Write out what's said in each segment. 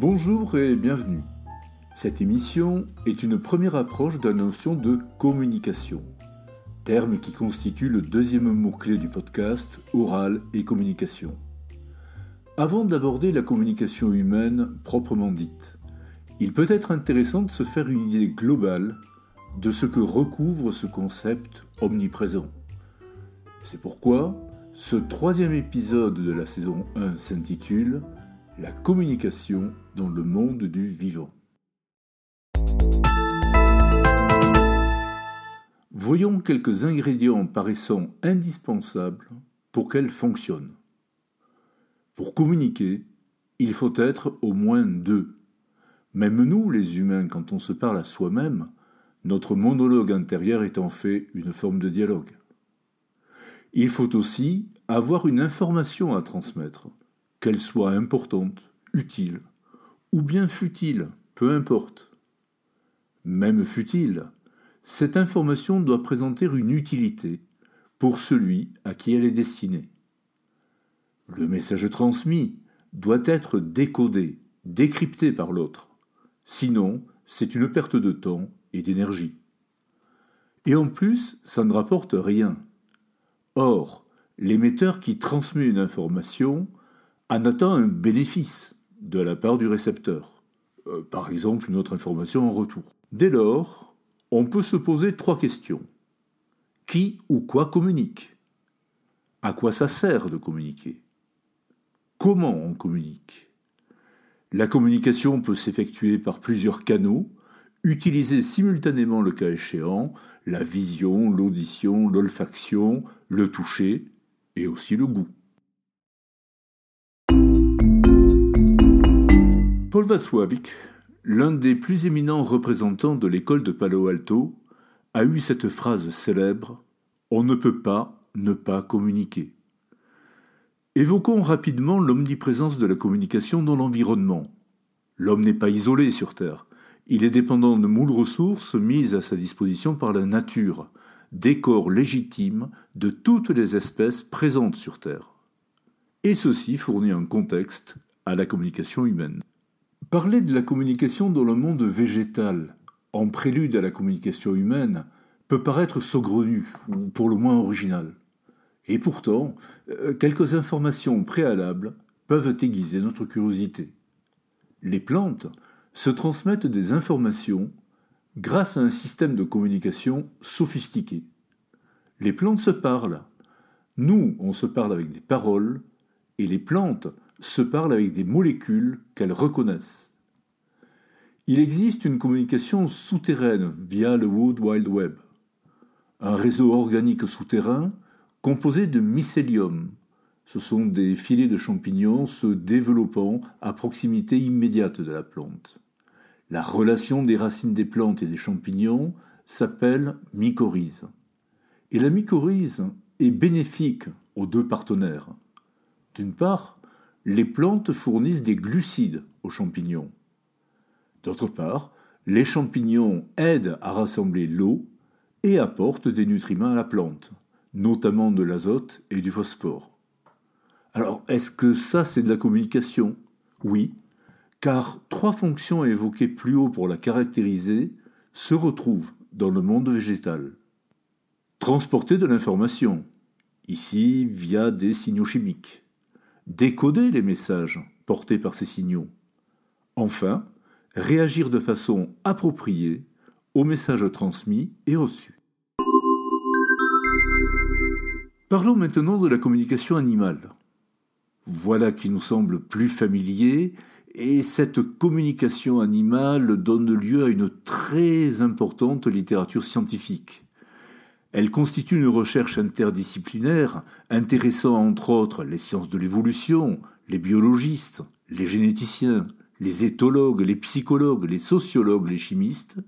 Bonjour et bienvenue. Cette émission est une première approche de la notion de communication, terme qui constitue le deuxième mot-clé du podcast Oral et communication. Avant d'aborder la communication humaine proprement dite, il peut être intéressant de se faire une idée globale de ce que recouvre ce concept omniprésent. C'est pourquoi ce troisième épisode de la saison 1 s'intitule La communication dans le monde du vivant. Voyons quelques ingrédients paraissant indispensables pour qu'elle fonctionne. Pour communiquer, il faut être au moins deux. Même nous, les humains, quand on se parle à soi-même, notre monologue intérieur est en fait une forme de dialogue. Il faut aussi avoir une information à transmettre, qu'elle soit importante, utile, ou bien futile, peu importe. Même futile, cette information doit présenter une utilité pour celui à qui elle est destinée. Le message transmis doit être décodé, décrypté par l'autre. Sinon, c'est une perte de temps et d'énergie. Et en plus, ça ne rapporte rien. Or, l'émetteur qui transmet une information en attend un bénéfice de la part du récepteur, euh, par exemple une autre information en retour. Dès lors, on peut se poser trois questions. Qui ou quoi communique? À quoi ça sert de communiquer? Comment on communique? La communication peut s'effectuer par plusieurs canaux, Utiliser simultanément le cas échéant la vision, l'audition, l'olfaction, le toucher et aussi le goût. Paul Watzlawick, l'un des plus éminents représentants de l'école de Palo Alto, a eu cette phrase célèbre On ne peut pas ne pas communiquer. Évoquons rapidement l'omniprésence de la communication dans l'environnement. L'homme n'est pas isolé sur Terre. Il est dépendant de moules ressources mises à sa disposition par la nature, décor légitime de toutes les espèces présentes sur Terre. Et ceci fournit un contexte à la communication humaine. Parler de la communication dans le monde végétal, en prélude à la communication humaine, peut paraître saugrenu, ou pour le moins original. Et pourtant, euh, quelques informations préalables peuvent aiguiser notre curiosité. Les plantes se transmettent des informations grâce à un système de communication sophistiqué. Les plantes se parlent. Nous, on se parle avec des paroles, et les plantes se parlent avec des molécules qu'elles reconnaissent. Il existe une communication souterraine via le Wood Wide Web, un réseau organique souterrain composé de mycélium, ce sont des filets de champignons se développant à proximité immédiate de la plante. La relation des racines des plantes et des champignons s'appelle mycorhize. Et la mycorhize est bénéfique aux deux partenaires. D'une part, les plantes fournissent des glucides aux champignons. D'autre part, les champignons aident à rassembler l'eau et apportent des nutriments à la plante, notamment de l'azote et du phosphore. Alors, est-ce que ça, c'est de la communication? Oui, car trois fonctions évoquées plus haut pour la caractériser se retrouvent dans le monde végétal. Transporter de l'information, ici via des signaux chimiques. Décoder les messages portés par ces signaux. Enfin, réagir de façon appropriée aux messages transmis et reçus. Parlons maintenant de la communication animale. Voilà qui nous semble plus familier, et cette communication animale donne lieu à une très importante littérature scientifique. Elle constitue une recherche interdisciplinaire intéressant entre autres les sciences de l'évolution, les biologistes, les généticiens, les éthologues, les psychologues, les sociologues, les chimistes,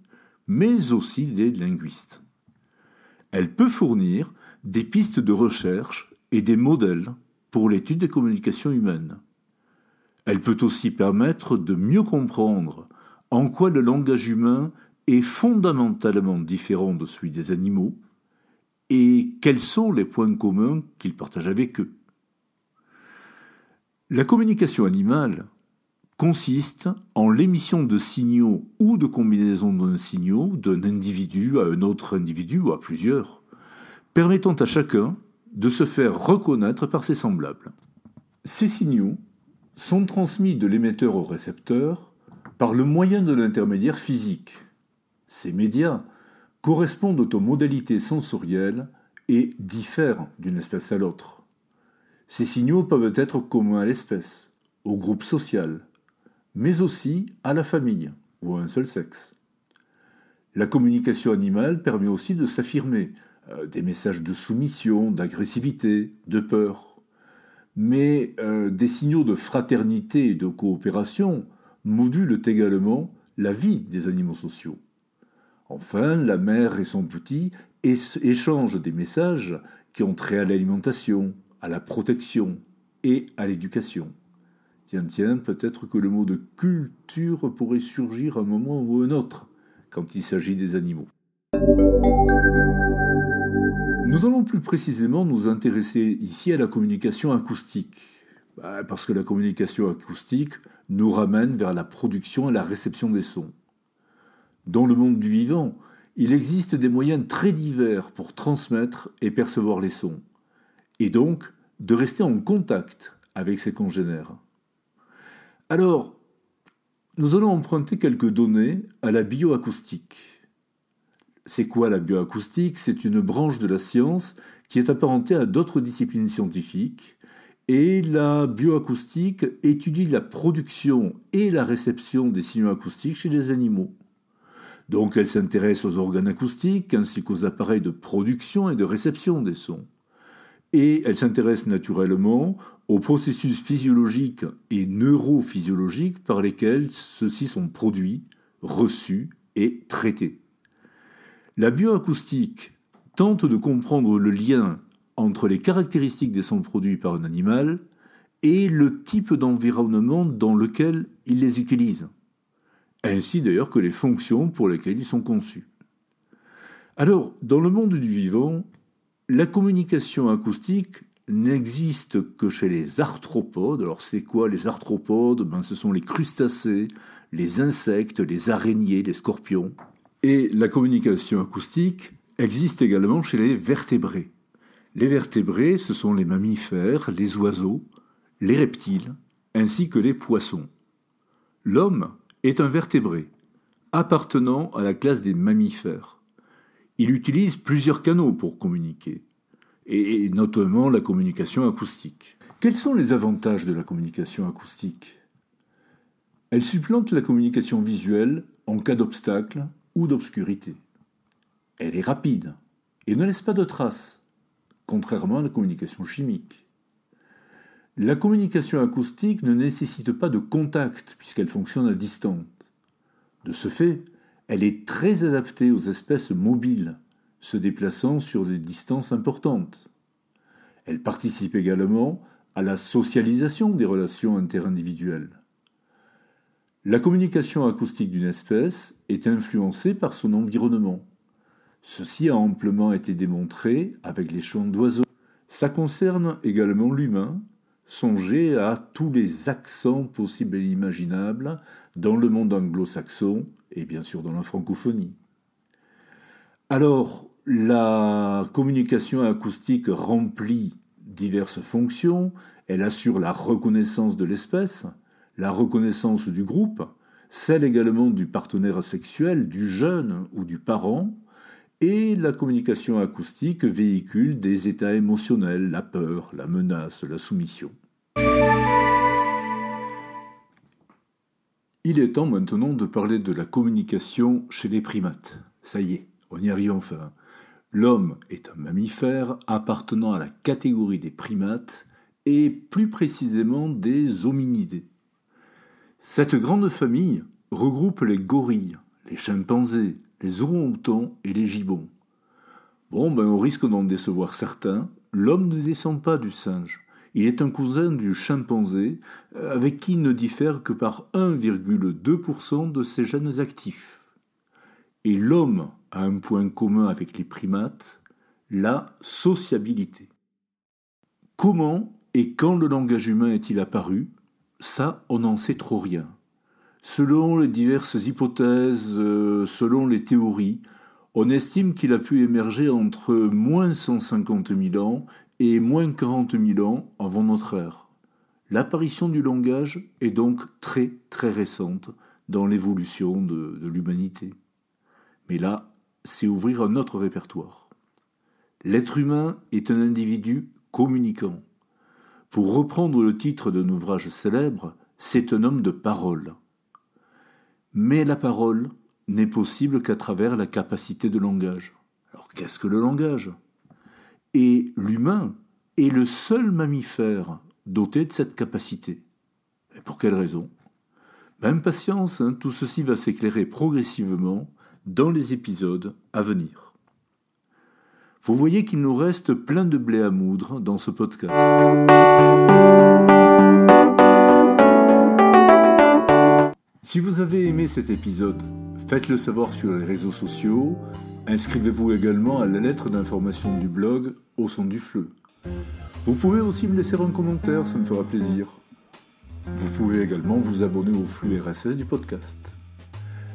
mais aussi les linguistes. Elle peut fournir des pistes de recherche et des modèles pour l'étude des communications humaines. Elle peut aussi permettre de mieux comprendre en quoi le langage humain est fondamentalement différent de celui des animaux et quels sont les points communs qu'il partage avec eux? La communication animale consiste en l'émission de signaux ou de combinaisons de signaux d'un individu à un autre individu ou à plusieurs, permettant à chacun de se faire reconnaître par ses semblables. Ces signaux sont transmis de l'émetteur au récepteur par le moyen de l'intermédiaire physique. Ces médias correspondent aux modalités sensorielles et diffèrent d'une espèce à l'autre. Ces signaux peuvent être communs à l'espèce, au groupe social, mais aussi à la famille ou à un seul sexe. La communication animale permet aussi de s'affirmer, euh, des messages de soumission, d'agressivité, de peur. Mais euh, des signaux de fraternité et de coopération modulent également la vie des animaux sociaux. Enfin, la mère et son petit échangent des messages qui ont trait à l'alimentation, à la protection et à l'éducation. Tiens, tiens, peut-être que le mot de culture pourrait surgir un moment ou un autre quand il s'agit des animaux. Nous allons plus précisément nous intéresser ici à la communication acoustique, bah, parce que la communication acoustique nous ramène vers la production et la réception des sons. Dans le monde du vivant, il existe des moyens très divers pour transmettre et percevoir les sons, et donc de rester en contact avec ses congénères. Alors, nous allons emprunter quelques données à la bioacoustique. C'est quoi la bioacoustique? C'est une branche de la science qui est apparentée à d'autres disciplines scientifiques. Et la bioacoustique étudie la production et la réception des signaux acoustiques chez les animaux. Donc elle s'intéresse aux organes acoustiques ainsi qu'aux appareils de production et de réception des sons. Et elle s'intéresse naturellement aux processus physiologiques et neurophysiologiques par lesquels ceux-ci sont produits, reçus et traités. La bioacoustique tente de comprendre le lien entre les caractéristiques des sons produits par un animal et le type d'environnement dans lequel il les utilise, ainsi d'ailleurs que les fonctions pour lesquelles ils sont conçus. Alors, dans le monde du vivant, la communication acoustique n'existe que chez les arthropodes. Alors c'est quoi les arthropodes? Ben, Ce sont les crustacés, les insectes, les araignées, les scorpions. Et la communication acoustique existe également chez les vertébrés. Les vertébrés, ce sont les mammifères, les oiseaux, les reptiles, ainsi que les poissons. L'homme est un vertébré, appartenant à la classe des mammifères. Il utilise plusieurs canaux pour communiquer, et notamment la communication acoustique. Quels sont les avantages de la communication acoustique? Elle supplante la communication visuelle en cas d'obstacle ou d'obscurité. Elle est rapide et ne laisse pas de traces, contrairement à la communication chimique. La communication acoustique ne nécessite pas de contact puisqu'elle fonctionne à distance. De ce fait, elle est très adaptée aux espèces mobiles, se déplaçant sur des distances importantes. Elle participe également à la socialisation des relations interindividuelles. La communication acoustique d'une espèce est influencée par son environnement. Ceci a amplement été démontré avec les chants d'oiseaux. Ça concerne également l'humain. Songez à tous les accents possibles et imaginables dans le monde anglo-saxon et bien sûr dans la francophonie. Alors, la communication acoustique remplit diverses fonctions. Elle assure la reconnaissance de l'espèce, la reconnaissance du groupe, celle également du partenaire sexuel, du jeune ou du parent, et la communication acoustique véhicule des états émotionnels, la peur, la menace, la soumission. Il est temps maintenant de parler de la communication chez les primates. Ça y est, on y arrive enfin. L'homme est un mammifère appartenant à la catégorie des primates et plus précisément des hominidés. Cette grande famille regroupe les gorilles, les chimpanzés, les orang-outans et les gibbons. Bon, ben au risque d'en décevoir certains, l'homme ne descend pas du singe. Il est un cousin du chimpanzé, euh, avec qui il ne diffère que par 1,2% de ses gènes actifs. Et l'homme a un point commun avec les primates, la sociabilité. Comment et quand le langage humain est-il apparu? Ça, on n'en sait trop rien. Selon les diverses hypothèses, euh, selon les théories, on estime qu'il a pu émerger entre moins 150 000 ans et moins 40 000 ans avant notre ère. L'apparition du langage est donc très très récente dans l'évolution de, de l'humanité. Mais là, c'est ouvrir un autre répertoire. L'être humain est un individu communicant. Pour reprendre le titre d'un ouvrage célèbre, c'est un homme de parole. Mais la parole n'est possible qu'à travers la capacité de langage. Alors qu'est-ce que le langage? Et l'humain est le seul mammifère doté de cette capacité. Et pour quelle raison? Même patience, hein, tout ceci va s'éclairer progressivement dans les épisodes à venir. Vous voyez qu'il nous reste plein de blé à moudre dans ce podcast. Si vous avez aimé cet épisode, faites-le savoir sur les réseaux sociaux. Inscrivez-vous également à la lettre d'information du blog Au son du fleu. Vous pouvez aussi me laisser un commentaire, ça me fera plaisir. Vous pouvez également vous abonner au flux RSS du podcast.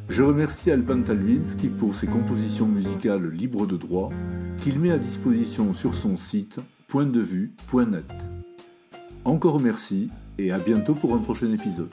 Je remercie Alban Talwinski pour ses compositions musicales libres de droit qu'il met à disposition sur son site pointdevue.net. Encore merci et à bientôt pour un prochain épisode.